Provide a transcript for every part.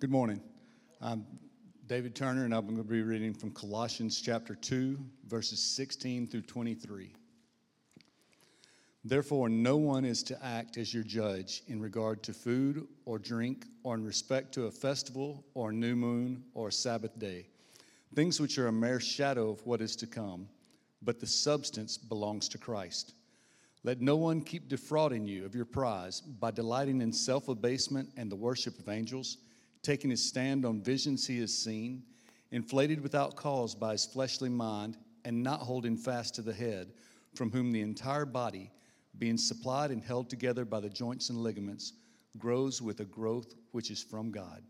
Good morning. I'm David Turner, and I'm going to be reading from Colossians chapter 2, verses 16 through 23. Therefore, no one is to act as your judge in regard to food or drink, or in respect to a festival, or a new moon, or a Sabbath day, things which are a mere shadow of what is to come, but the substance belongs to Christ. Let no one keep defrauding you of your prize by delighting in self abasement and the worship of angels, taking his stand on visions he has seen, inflated without cause by his fleshly mind, and not holding fast to the head, from whom the entire body, being supplied and held together by the joints and ligaments, grows with a growth which is from God.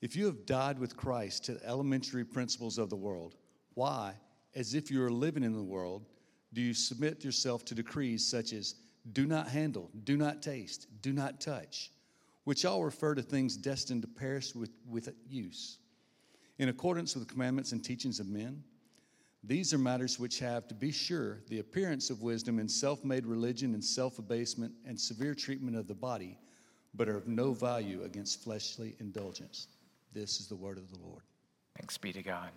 If you have died with Christ to the elementary principles of the world, why, as if you are living in the world, do you submit yourself to decrees such as do not handle, do not taste, do not touch, which all refer to things destined to perish with, with use, in accordance with the commandments and teachings of men? These are matters which have, to be sure, the appearance of wisdom in self made religion and self abasement and severe treatment of the body, but are of no value against fleshly indulgence. This is the word of the Lord. Thanks be to God.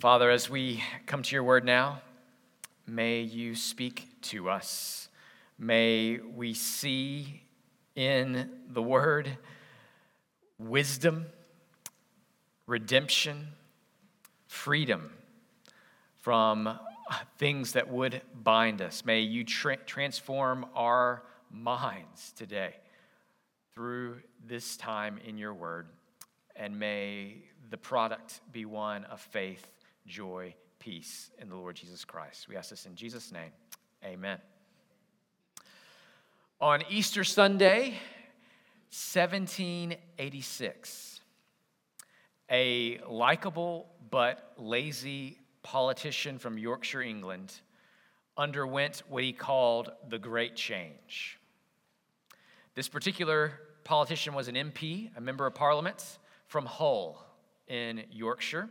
Father, as we come to your word now, may you speak to us. May we see in the word wisdom, redemption, freedom from things that would bind us. May you tra- transform our minds today through this time in your word, and may the product be one of faith joy, peace in the Lord Jesus Christ. We ask this in Jesus' name. Amen. On Easter Sunday, 1786, a likable but lazy politician from Yorkshire, England, underwent what he called the Great Change. This particular politician was an MP, a member of parliament from Hull in Yorkshire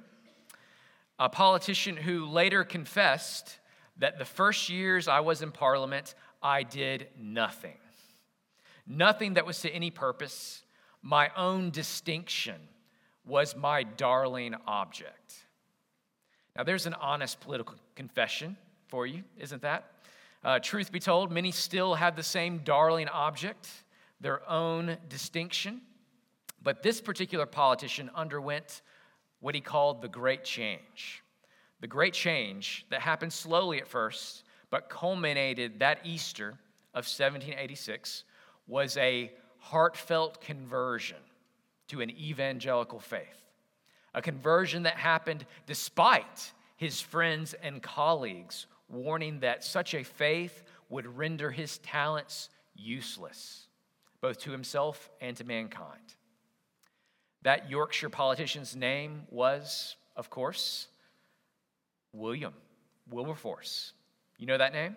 a politician who later confessed that the first years I was in Parliament, I did nothing. Nothing that was to any purpose. My own distinction was my darling object. Now, there's an honest political confession for you, isn't that? Uh, truth be told, many still have the same darling object, their own distinction. But this particular politician underwent what he called the Great Change. The Great Change that happened slowly at first, but culminated that Easter of 1786 was a heartfelt conversion to an evangelical faith. A conversion that happened despite his friends and colleagues warning that such a faith would render his talents useless, both to himself and to mankind. That Yorkshire politician's name was, of course, William Wilberforce. You know that name?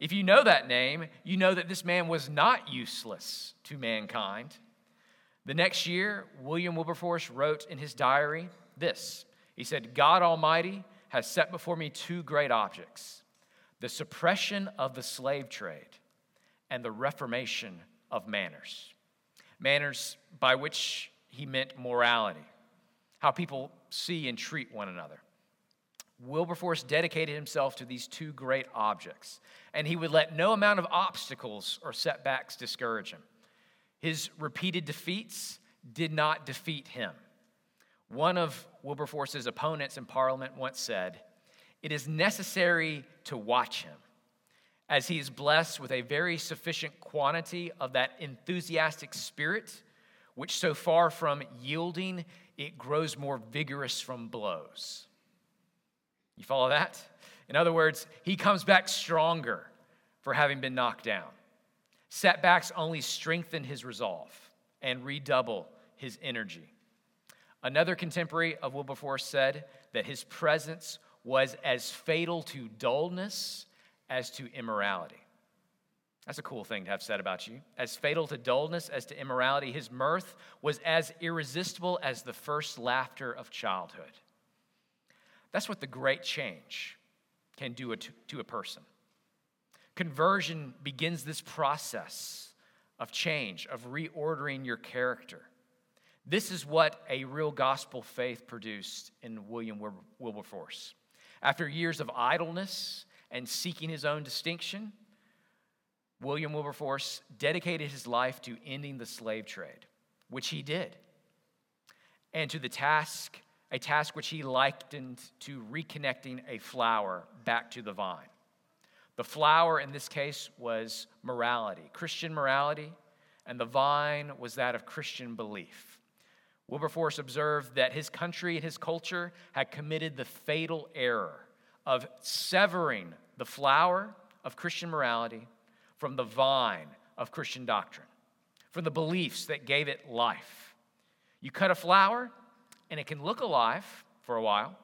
If you know that name, you know that this man was not useless to mankind. The next year, William Wilberforce wrote in his diary this He said, God Almighty has set before me two great objects the suppression of the slave trade and the reformation of manners. Manners by which he meant morality, how people see and treat one another. Wilberforce dedicated himself to these two great objects, and he would let no amount of obstacles or setbacks discourage him. His repeated defeats did not defeat him. One of Wilberforce's opponents in Parliament once said, It is necessary to watch him, as he is blessed with a very sufficient quantity of that enthusiastic spirit which so far from yielding, it grows more vigorous from blows. You follow that? In other words, he comes back stronger for having been knocked down. Setbacks only strengthen his resolve and redouble his energy. Another contemporary of Wilberforce said that his presence was as fatal to dullness as to immorality. That's a cool thing to have said about you. As fatal to dullness as to immorality, his mirth was as irresistible as the first laughter of childhood. That's what the great change can do to a person. Conversion begins this process of change, of reordering your character. This is what a real gospel faith produced in William Wilberforce. After years of idleness and seeking his own distinction, William Wilberforce dedicated his life to ending the slave trade, which he did, and to the task, a task which he likened to reconnecting a flower back to the vine. The flower in this case was morality, Christian morality, and the vine was that of Christian belief. Wilberforce observed that his country and his culture had committed the fatal error of severing the flower of Christian morality from the vine of Christian doctrine, from the beliefs that gave it life. You cut a flower, and it can look alive for a while,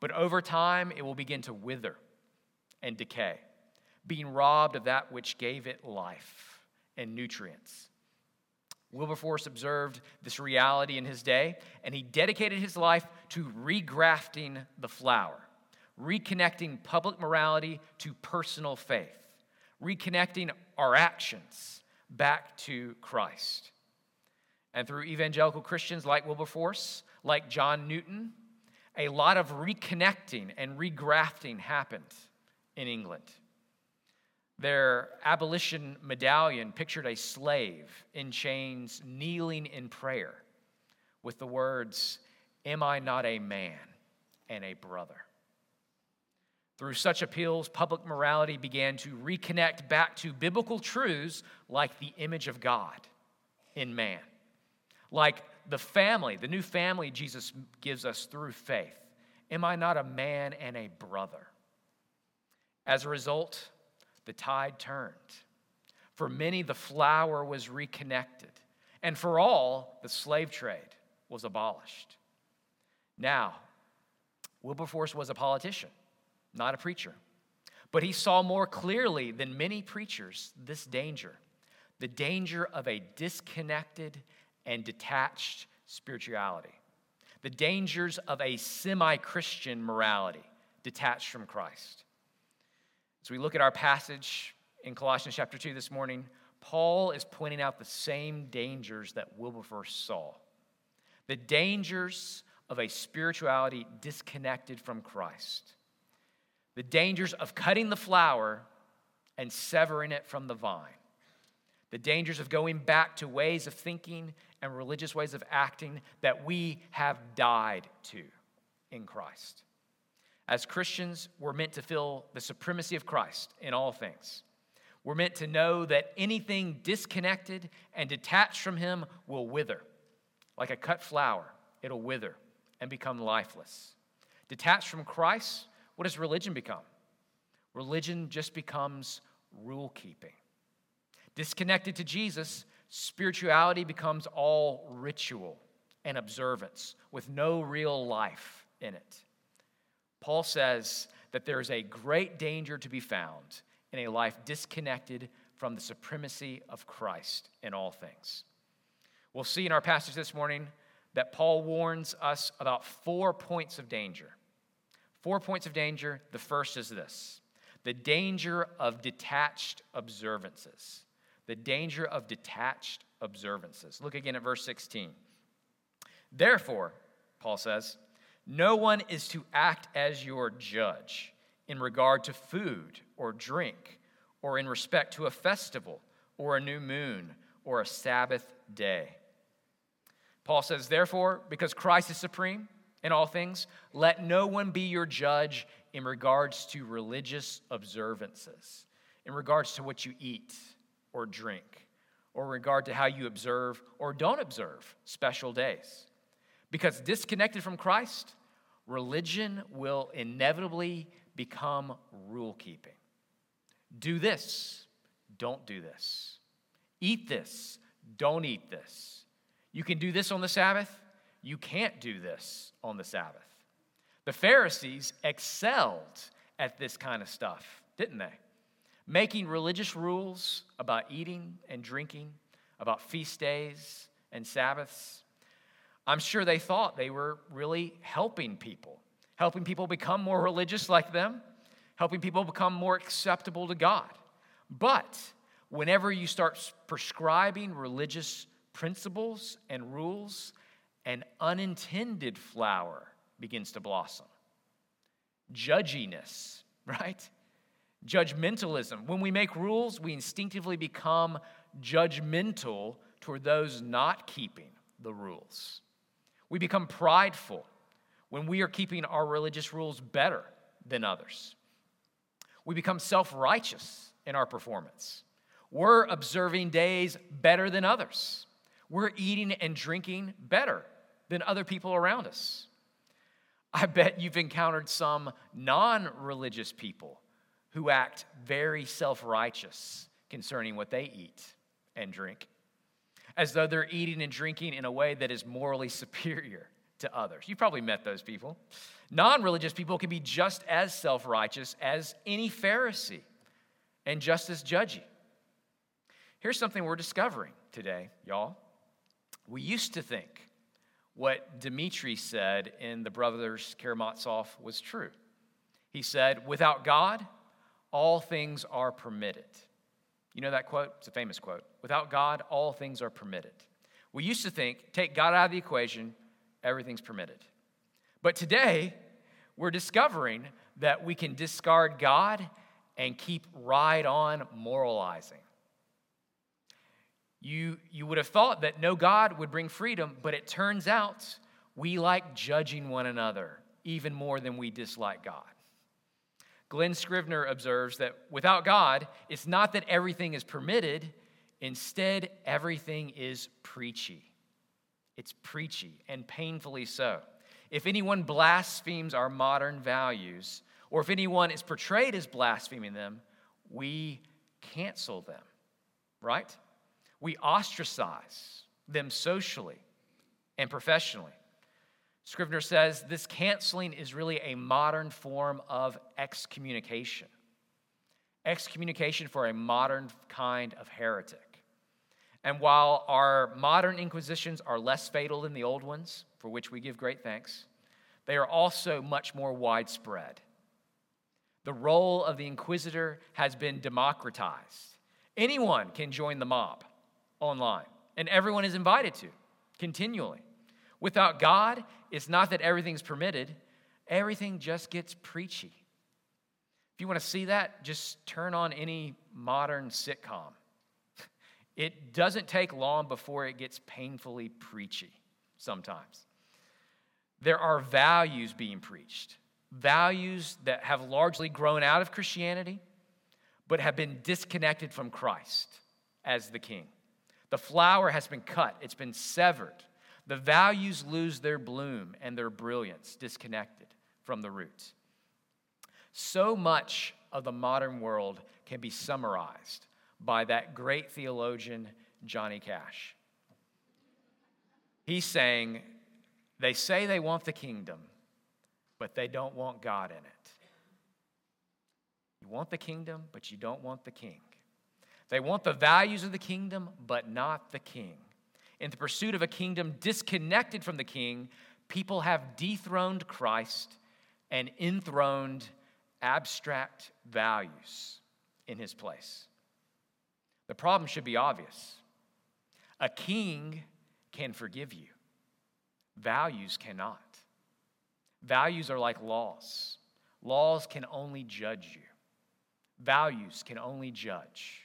but over time it will begin to wither and decay being robbed of that which gave it life and nutrients. Wilberforce observed this reality in his day, and he dedicated his life to regrafting the flower, reconnecting public morality to personal faith, reconnecting our actions back to Christ. And through evangelical Christians like Wilberforce, like John Newton, a lot of reconnecting and regrafting happened in England. Their abolition medallion pictured a slave in chains kneeling in prayer with the words, Am I not a man and a brother? Through such appeals, public morality began to reconnect back to biblical truths like the image of God in man, like the family, the new family Jesus gives us through faith. Am I not a man and a brother? As a result, the tide turned. For many, the flower was reconnected. And for all, the slave trade was abolished. Now, Wilberforce was a politician, not a preacher. But he saw more clearly than many preachers this danger the danger of a disconnected and detached spirituality, the dangers of a semi Christian morality detached from Christ. As we look at our passage in Colossians chapter 2 this morning, Paul is pointing out the same dangers that Wilberforce saw. The dangers of a spirituality disconnected from Christ, the dangers of cutting the flower and severing it from the vine, the dangers of going back to ways of thinking and religious ways of acting that we have died to in Christ. As Christians, we're meant to feel the supremacy of Christ in all things. We're meant to know that anything disconnected and detached from Him will wither. Like a cut flower, it'll wither and become lifeless. Detached from Christ, what does religion become? Religion just becomes rule keeping. Disconnected to Jesus, spirituality becomes all ritual and observance with no real life in it. Paul says that there is a great danger to be found in a life disconnected from the supremacy of Christ in all things. We'll see in our passage this morning that Paul warns us about four points of danger. Four points of danger. The first is this the danger of detached observances. The danger of detached observances. Look again at verse 16. Therefore, Paul says, no one is to act as your judge in regard to food or drink, or in respect to a festival, or a new moon, or a Sabbath day. Paul says, therefore, because Christ is supreme in all things, let no one be your judge in regards to religious observances, in regards to what you eat or drink, or regard to how you observe or don't observe special days. Because disconnected from Christ, religion will inevitably become rule keeping. Do this, don't do this. Eat this, don't eat this. You can do this on the Sabbath, you can't do this on the Sabbath. The Pharisees excelled at this kind of stuff, didn't they? Making religious rules about eating and drinking, about feast days and Sabbaths. I'm sure they thought they were really helping people, helping people become more religious like them, helping people become more acceptable to God. But whenever you start prescribing religious principles and rules, an unintended flower begins to blossom. Judginess, right? Judgmentalism. When we make rules, we instinctively become judgmental toward those not keeping the rules. We become prideful when we are keeping our religious rules better than others. We become self righteous in our performance. We're observing days better than others. We're eating and drinking better than other people around us. I bet you've encountered some non religious people who act very self righteous concerning what they eat and drink, as though they're eating and drinking in a way that is morally superior to others. You've probably met those people. Non religious people can be just as self righteous as any Pharisee and just as judgy. Here's something we're discovering today, y'all. We used to think what Dmitri said in the Brothers Karamazov was true. He said, Without God, all things are permitted. You know that quote? It's a famous quote. Without God, all things are permitted. We used to think, take God out of the equation, everything's permitted. But today, we're discovering that we can discard God and keep right on moralizing. You, you would have thought that no God would bring freedom, but it turns out we like judging one another even more than we dislike God. Glen Scrivener observes that without God, it's not that everything is permitted, instead, everything is preachy. It's preachy and painfully so. If anyone blasphemes our modern values, or if anyone is portrayed as blaspheming them, we cancel them, right? We ostracize them socially and professionally. Scrivener says this canceling is really a modern form of excommunication. Excommunication for a modern kind of heretic. And while our modern inquisitions are less fatal than the old ones, for which we give great thanks, they are also much more widespread. The role of the inquisitor has been democratized. Anyone can join the mob online, and everyone is invited to continually. Without God, it's not that everything's permitted, everything just gets preachy. If you want to see that, just turn on any modern sitcom. It doesn't take long before it gets painfully preachy sometimes. There are values being preached, values that have largely grown out of Christianity, but have been disconnected from Christ as the king. The flower has been cut, it's been severed. The values lose their bloom and their brilliance, disconnected from the roots. So much of the modern world can be summarized by that great theologian, Johnny Cash. He's saying, they say they want the kingdom, but they don't want God in it. You want the kingdom, but you don't want the king. They want the values of the kingdom, but not the king. In the pursuit of a kingdom disconnected from the king, people have dethroned Christ and enthroned abstract values in his place. The problem should be obvious. A king can forgive you, values cannot. Values are like laws. Laws can only judge you, values can only judge.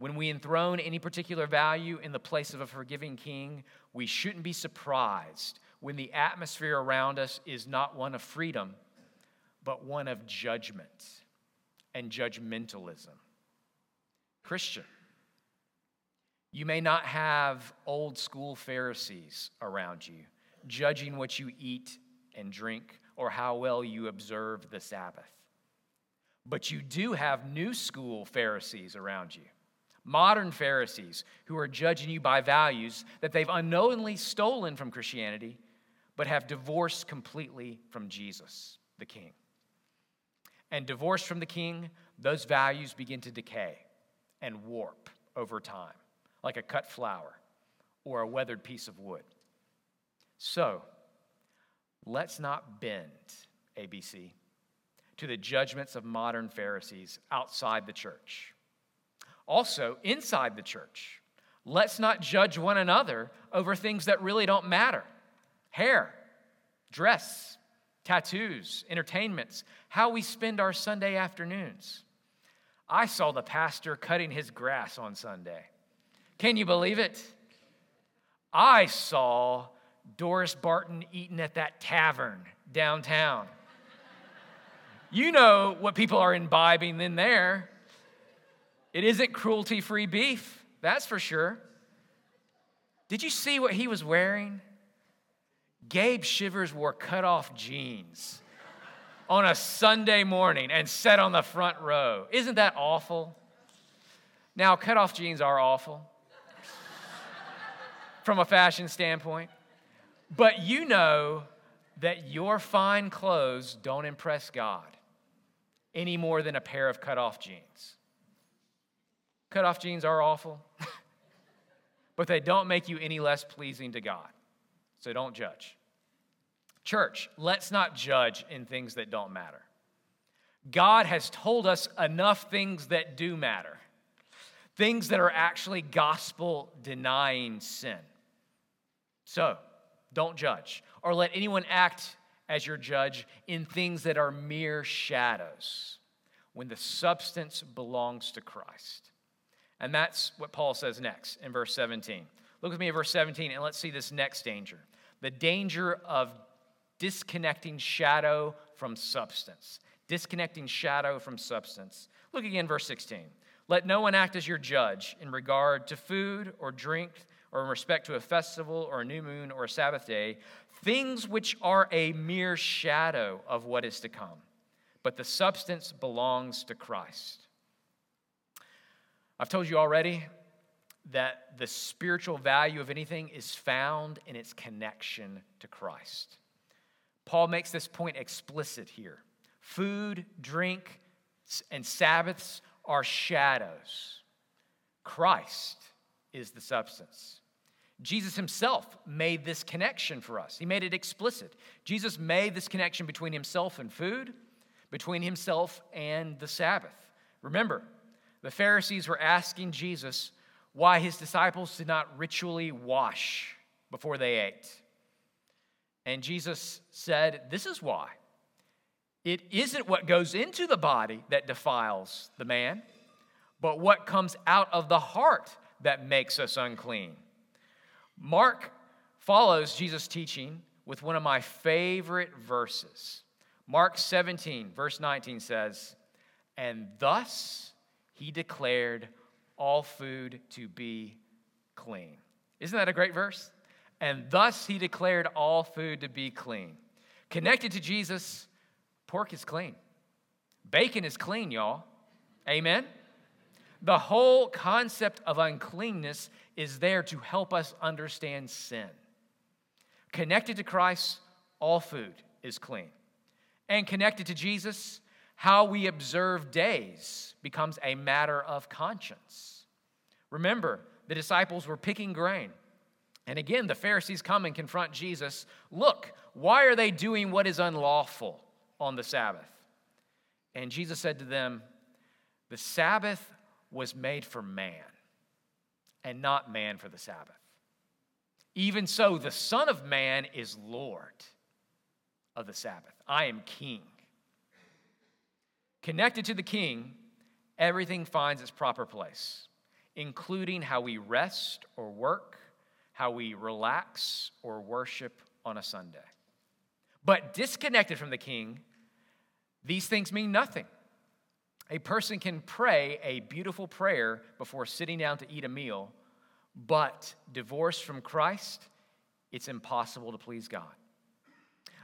When we enthrone any particular value in the place of a forgiving king, we shouldn't be surprised when the atmosphere around us is not one of freedom, but one of judgment and judgmentalism. Christian, you may not have old school Pharisees around you judging what you eat and drink or how well you observe the Sabbath. But you do have new school Pharisees around you modern Pharisees who are judging you by values that they've unknowingly stolen from Christianity, but have divorced completely from Jesus, the King. And divorced from the King, those values begin to decay and warp over time, like a cut flower or a weathered piece of wood. So, let's not bend, ABC, to the judgments of modern Pharisees outside the church Also, inside the church, let's not judge one another over things that really don't matter hair, dress, tattoos, entertainments, how we spend our Sunday afternoons. I saw the pastor cutting his grass on Sunday. Can you believe it? I saw Doris Barton eating at that tavern downtown. You know what people are imbibing in there. It isn't cruelty free beef, that's for sure. Did you see what he was wearing? Gabe Shivers wore cut off jeans on a Sunday morning and sat on the front row. Isn't that awful? Now, cut off jeans are awful from a fashion standpoint, but you know that your fine clothes don't impress God any more than a pair of cut off jeans. Cut off jeans are awful, but they don't make you any less pleasing to God. So don't judge. Church, let's not judge in things that don't matter. God has told us enough things that do matter, things that are actually gospel denying sin. So don't judge or let anyone act as your judge in things that are mere shadows when the substance belongs to Christ. And that's what Paul says next in verse 17. Look with me at verse 17 and let's see this next danger the danger of disconnecting shadow from substance. Disconnecting shadow from substance. Look again, verse 16. Let no one act as your judge in regard to food or drink or in respect to a festival or a new moon or a Sabbath day, things which are a mere shadow of what is to come, but the substance belongs to Christ. I've told you already that the spiritual value of anything is found in its connection to Christ. Paul makes this point explicit here. Food, drink, and Sabbaths are shadows. Christ is the substance. Jesus himself made this connection for us. He made it explicit. Jesus made this connection between himself and food, between himself and the Sabbath. Remember, the Pharisees were asking Jesus why his disciples did not ritually wash before they ate. And Jesus said, This is why. It isn't what goes into the body that defiles the man, but what comes out of the heart that makes us unclean. Mark follows Jesus' teaching with one of my favorite verses. Mark 17, verse 19 says, And thus he declared all food to be clean. Isn't that a great verse? And thus he declared all food to be clean. Connected to Jesus, pork is clean. Bacon is clean, y'all. Amen? The whole concept of uncleanness is there to help us understand sin. Connected to Christ, all food is clean. And connected to Jesus, how we observe days becomes a matter of conscience. Remember, the disciples were picking grain. And again, the Pharisees come and confront Jesus. Look, why are they doing what is unlawful on the Sabbath? And Jesus said to them, The Sabbath was made for man and not man for the Sabbath. Even so, the Son of Man is Lord of the Sabbath. I am King. Connected to the King, everything finds its proper place, including how we rest or work, how we relax or worship on a Sunday. But disconnected from the King, these things mean nothing. A person can pray a beautiful prayer before sitting down to eat a meal, but divorced from Christ, it's impossible to please God.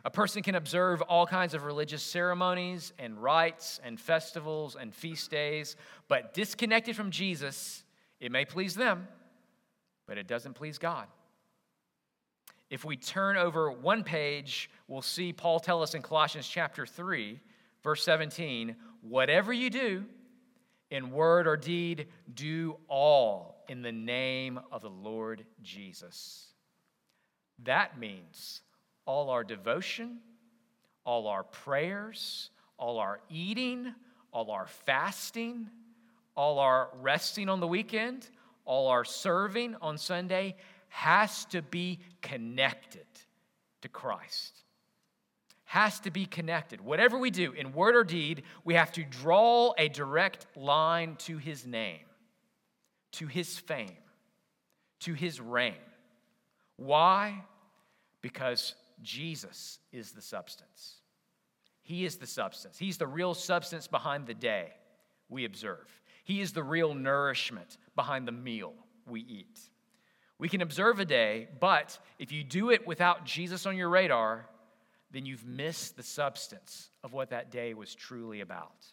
A person can observe all kinds of religious ceremonies and rites and festivals and feast days, but disconnected from Jesus, it may please them, but it doesn't please God. If we turn over one page, we'll see Paul tell us in Colossians chapter 3, verse 17, Whatever you do, in word or deed, do all in the name of the Lord Jesus. That means all our devotion, all our prayers, all our eating, all our fasting, all our resting on the weekend, all our serving on Sunday has to be connected to Christ. Has to be connected. Whatever we do, in word or deed, we have to draw a direct line to his name, to his fame, to his reign. Why? Because Jesus is the substance. He is the substance. He's the real substance behind the day we observe. He is the real nourishment behind the meal we eat. We can observe a day, but if you do it without Jesus on your radar, then you've missed the substance of what that day was truly about.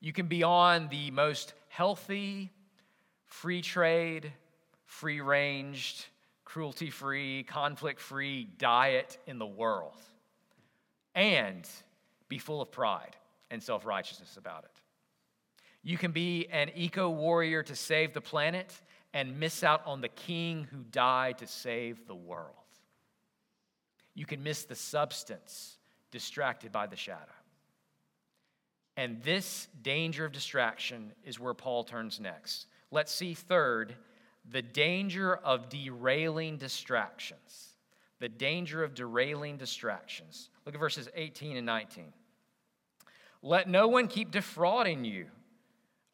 You can be on the most healthy, free trade, free ranged, cruelty free, conflict free diet in the world and be full of pride and self righteousness about it. You can be an eco warrior to save the planet and miss out on the king who died to save the world. You can miss the substance distracted by the shadow. And this danger of distraction is where Paul turns next. Let's see, third, the danger of derailing distractions. The danger of derailing distractions. Look at verses 18 and 19. Let no one keep defrauding you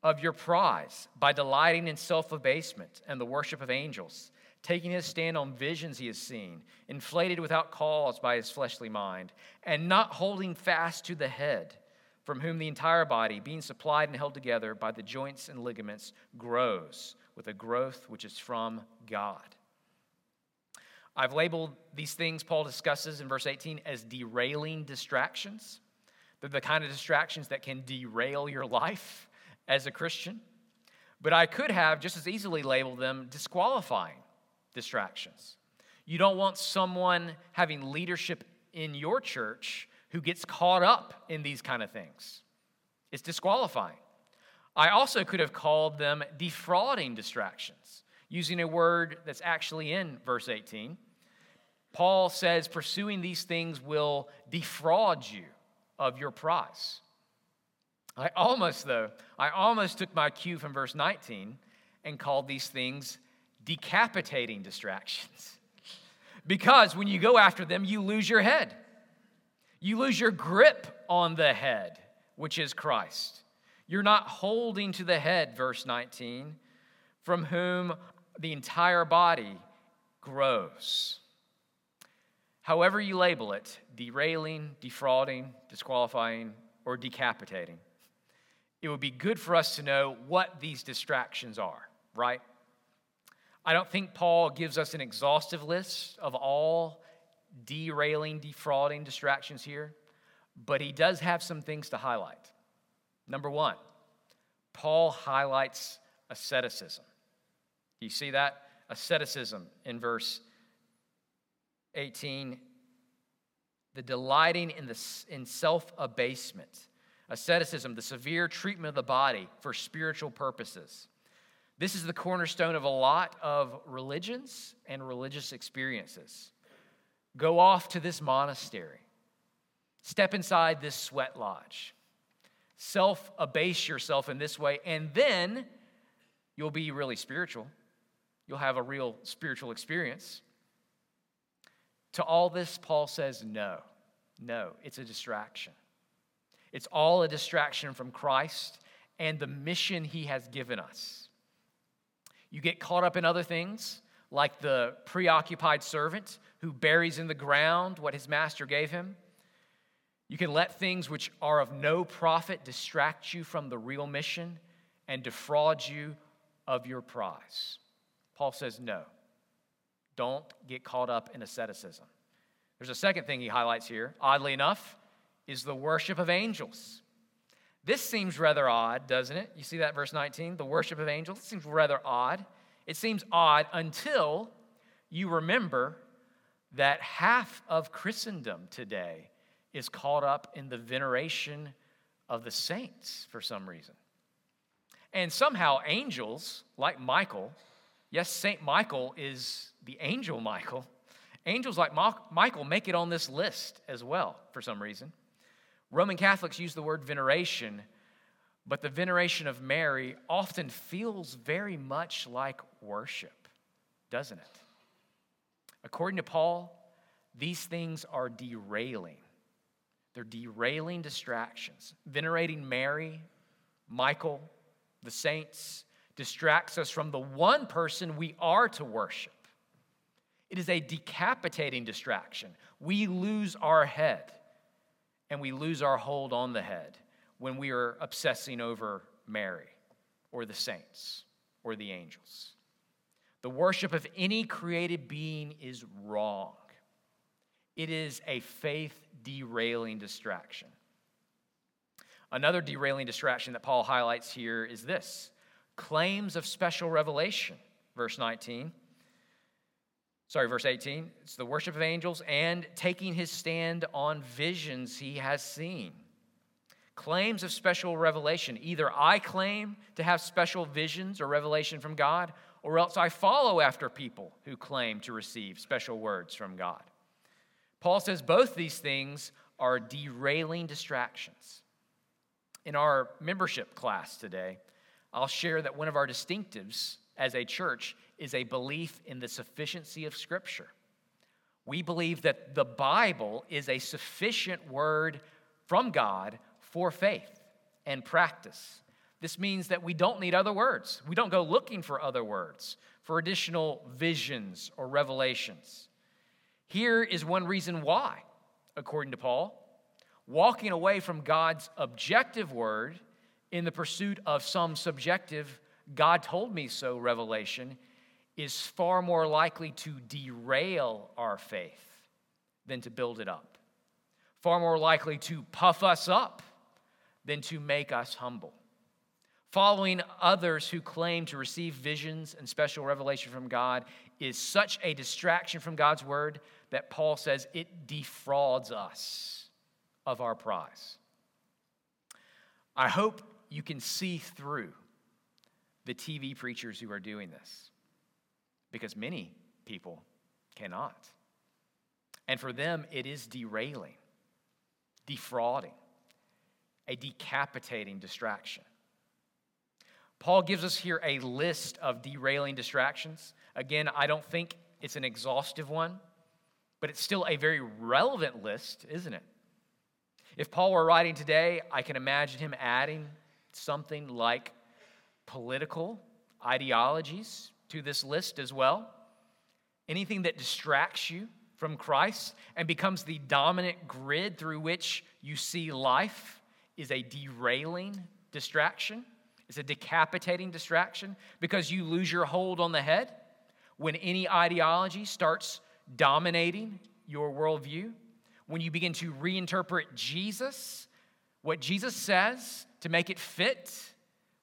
of your prize by delighting in self abasement and the worship of angels, taking his stand on visions he has seen, inflated without cause by his fleshly mind, and not holding fast to the head, from whom the entire body, being supplied and held together by the joints and ligaments, grows with a growth which is from God. I've labeled these things Paul discusses in verse 18 as derailing distractions. They're the kind of distractions that can derail your life as a Christian, but I could have just as easily labeled them disqualifying distractions. You don't want someone having leadership in your church who gets caught up in these kind of things. It's disqualifying. I also could have called them defrauding distractions, using a word that's actually in verse 18. Paul says pursuing these things will defraud you of your prize. I almost, though, I almost took my cue from verse 19 and called these things decapitating distractions. because when you go after them, you lose your head. You lose your grip on the head, which is Christ. You're not holding to the head, verse 19, from whom the entire body grows. However, you label it derailing, defrauding, disqualifying, or decapitating it would be good for us to know what these distractions are, right? I don't think Paul gives us an exhaustive list of all derailing, defrauding distractions here, but he does have some things to highlight. Number one, Paul highlights asceticism. You see that? Asceticism in verse 18. The delighting in, the, in self abasement asceticism, the severe treatment of the body for spiritual purposes. This is the cornerstone of a lot of religions and religious experiences. Go off to this monastery, step inside this sweat lodge, self abase yourself in this way, and then you'll be really spiritual. You'll have a real spiritual experience. To all this, Paul says no, no, it's a distraction. It's all a distraction from Christ and the mission he has given us. You get caught up in other things, like the preoccupied servant who buries in the ground what his master gave him. You can let things which are of no profit distract you from the real mission and defraud you of your prize. Paul says, no. Don't get caught up in asceticism. There's a second thing he highlights here. Oddly enough, is the worship of angels. This seems rather odd, doesn't it? You see that verse 19, the worship of angels? It seems rather odd. It seems odd until you remember that half of Christendom today is caught up in the veneration of the saints for some reason. And somehow angels, like Michael, yes, Saint Michael is the angel Michael. Angels like Michael make it on this list as well for some reason. Roman Catholics use the word veneration, But the veneration of Mary often feels very much like worship, doesn't it? According to Paul, these things are derailing. They're derailing distractions. Venerating Mary, Michael, the saints, distracts us from the one person we are to worship. It is a decapitating distraction. We lose our head and we lose our hold on the head when we are obsessing over Mary or the saints or the angels. The worship of any created being is wrong. It is a faith derailing distraction. Another derailing distraction that Paul highlights here is this claims of special revelation, verse 19. Sorry, verse 18. It's the worship of angels and taking his stand on visions he has seen. Claims of special revelation. Either I claim to have special visions or revelation from God, or else I follow after people who claim to receive special words from God. Paul says both these things are derailing distractions. In our membership class today, I'll share that one of our distinctives as a church is a belief in the sufficiency of Scripture. We believe that the Bible is a sufficient word from God for faith and practice. This means that we don't need other words. We don't go looking for other words, for additional visions or revelations. Here is one reason why, according to Paul. Walking away from God's objective word in the pursuit of some subjective, God told me so revelation is far more likely to derail our faith than to build it up, far more likely to puff us up than to make us humble. Following others who claim to receive visions and special revelation from God is such a distraction from God's word that Paul says it defrauds us of our prize. I hope you can see through the TV preachers who are doing this because many people cannot. And for them, it is derailing, defrauding, a decapitating distraction. Paul gives us here a list of derailing distractions. Again, I don't think it's an exhaustive one, but it's still a very relevant list, isn't it? If Paul were writing today, I can imagine him adding something like political ideologies to this list as well. Anything that distracts you from Christ and becomes the dominant grid through which you see life is a derailing distraction. It's a decapitating distraction because you lose your hold on the head when any ideology starts dominating your worldview, when you begin to reinterpret Jesus, what Jesus says, to make it fit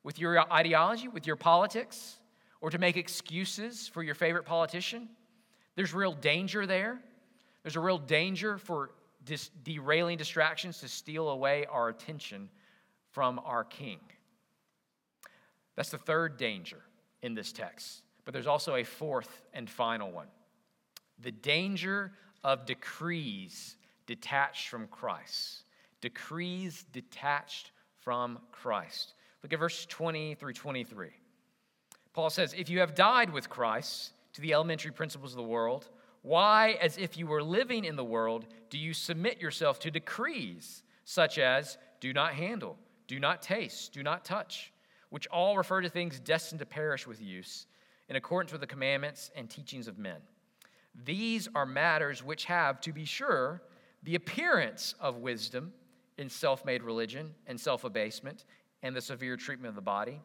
with your ideology, with your politics, or to make excuses for your favorite politician, there's real danger there. There's a real danger for dis- derailing distractions to steal away our attention from our King. That's the third danger in this text. But there's also a fourth and final one the danger of decrees detached from Christ. Decrees detached from Christ. Look at verse 20 through 23. Paul says, If you have died with Christ to the elementary principles of the world, why, as if you were living in the world, do you submit yourself to decrees such as do not handle, do not taste, do not touch, which all refer to things destined to perish with use, in accordance with the commandments and teachings of men? These are matters which have, to be sure, the appearance of wisdom in self made religion and self abasement and the severe treatment of the body,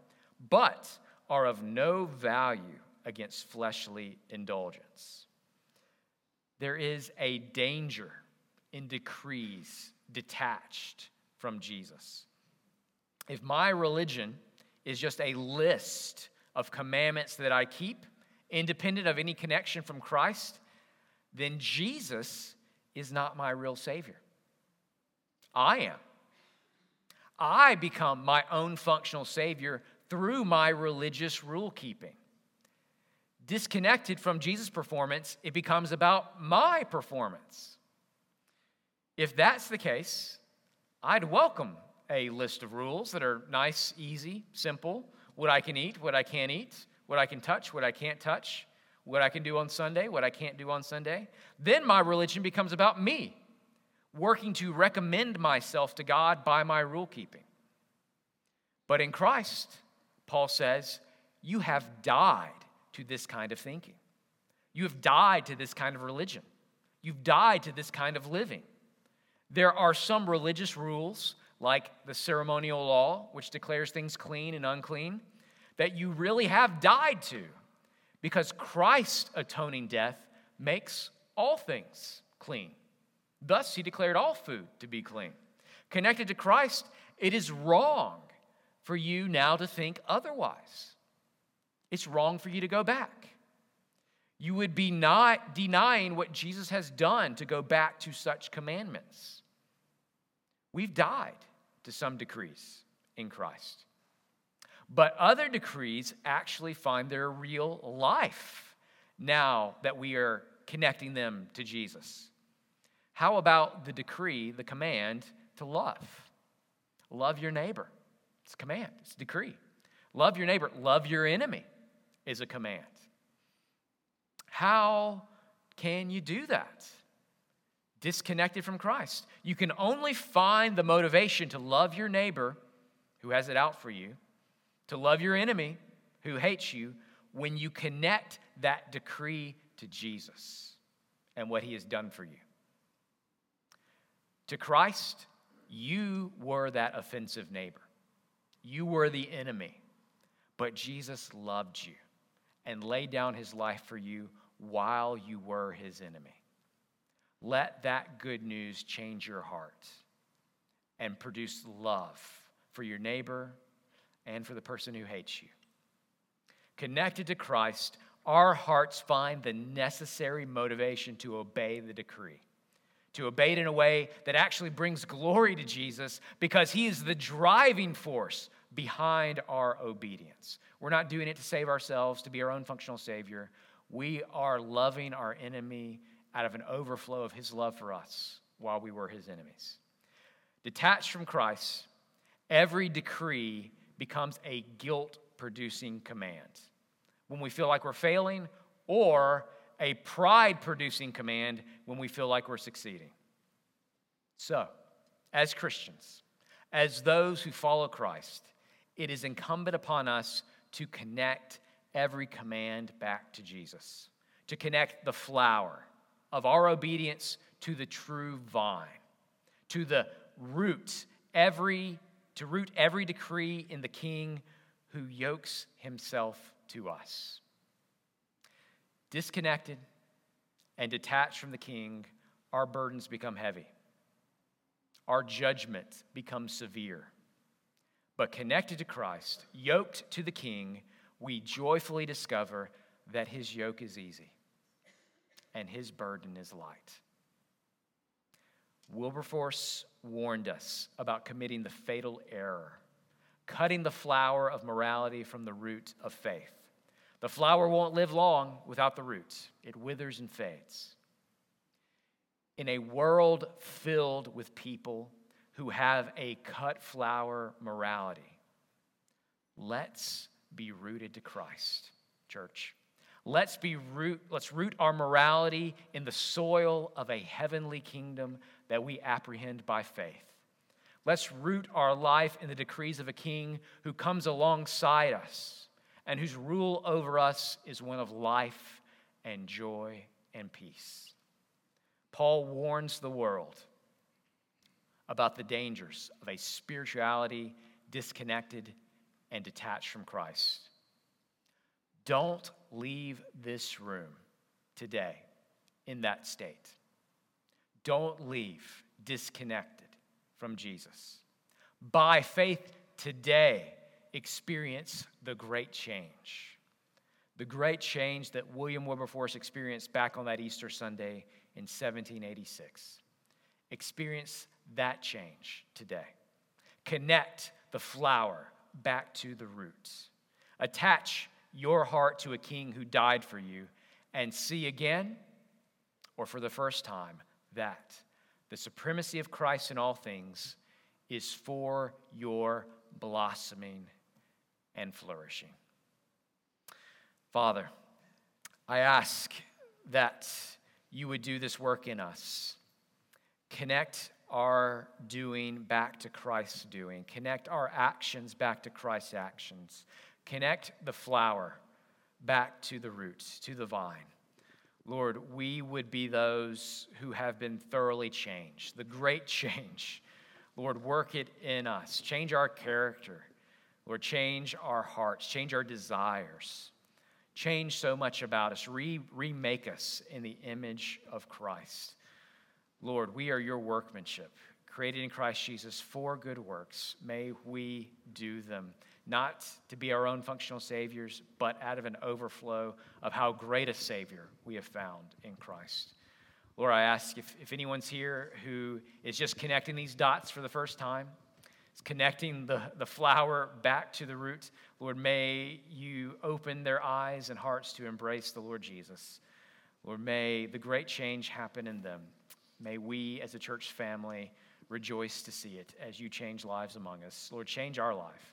but are of no value against fleshly indulgence. There is a danger in decrees detached from Jesus. If my religion is just a list of commandments that I keep, independent of any connection from Christ, then Jesus is not my real Savior. I am. I become my own functional Savior through my religious rule keeping. Disconnected from Jesus' performance, it becomes about my performance. If that's the case, I'd welcome a list of rules that are nice, easy, simple. What I can eat, what I can't eat, what I can touch, what I can't touch, what I can do on Sunday, what I can't do on Sunday. Then my religion becomes about me, working to recommend myself to God by my rule keeping. But in Christ, Paul says, you have died to this kind of thinking. You have died to this kind of religion. You've died to this kind of living. There are some religious rules, like the ceremonial law, which declares things clean and unclean, that you really have died to because Christ's atoning death makes all things clean. Thus, he declared all food to be clean. Connected to Christ, it is wrong for you now to think otherwise. It's wrong for you to go back. You would be not denying what Jesus has done to go back to such commandments. We've died to some decrees in Christ. But other decrees actually find their real life now that we are connecting them to Jesus. How about the decree, the command to love? Love your neighbor. It's a command, it's a decree. Love your neighbor, love your enemy is a command. How can you do that? Disconnected from Christ. You can only find the motivation to love your neighbor who has it out for you, to love your enemy who hates you, when you connect that decree to Jesus and what he has done for you. To Christ, you were that offensive neighbor. You were the enemy, but Jesus loved you and laid down his life for you while you were his enemy. Let that good news change your heart and produce love for your neighbor and for the person who hates you. Connected to Christ, our hearts find the necessary motivation to obey the decree, to obey it in a way that actually brings glory to Jesus because he is the driving force behind our obedience. We're not doing it to save ourselves, to be our own functional Savior. We are loving our enemy out of an overflow of his love for us while we were his enemies. Detached from Christ, every decree becomes a guilt producing command. When we feel like we're failing, or a pride producing command when we feel like we're succeeding. So, as Christians, as those who follow Christ, it is incumbent upon us to connect every command back to Jesus, to connect the flower of our obedience to the true vine, to the root, every to root every decree in the king who yokes himself to us. Disconnected and detached from the king, our burdens become heavy. Our judgment becomes severe. But connected to Christ, yoked to the king, we joyfully discover that his yoke is easy and his burden is light. Wilberforce warned us about committing the fatal error, cutting the flower of morality from the root of faith. The flower won't live long without the roots, it withers and fades. In a world filled with people who have a cut flower morality, let's be rooted to Christ, church. Let's be root, let's root our morality in the soil of a heavenly kingdom that we apprehend by faith. Let's root our life in the decrees of a king who comes alongside us and whose rule over us is one of life and joy and peace. Paul warns the world about the dangers of a spirituality disconnected and detached from Christ. Don't leave this room today in that state. Don't leave disconnected from Jesus. By faith today, experience the great change. The great change that William Wilberforce experienced back on that Easter Sunday in 1786. Experience that change today. Connect the flower back to the roots. Attach your heart to a king who died for you and see again, or for the first time, that the supremacy of Christ in all things is for your blossoming and flourishing. Father, I ask that you would do this work in us. Connect our doing back to Christ's doing. Connect our actions back to Christ's actions. Connect the flower back to the roots, to the vine. Lord, we would be those who have been thoroughly changed, the great change. Lord, work it in us. Change our character. Lord, change our hearts, change our desires. Change so much about us. Re- remake us in the image of Christ. Lord, we are your workmanship, created in Christ Jesus for good works. May we do them, not to be our own functional saviors, but out of an overflow of how great a Savior we have found in Christ. Lord, I ask if, if anyone's here who is just connecting these dots for the first time, is connecting the, the flower back to the root, Lord, may you open their eyes and hearts to embrace the Lord Jesus. Lord, may the great change happen in them. May we as a church family rejoice to see it as you change lives among us. Lord, change our life.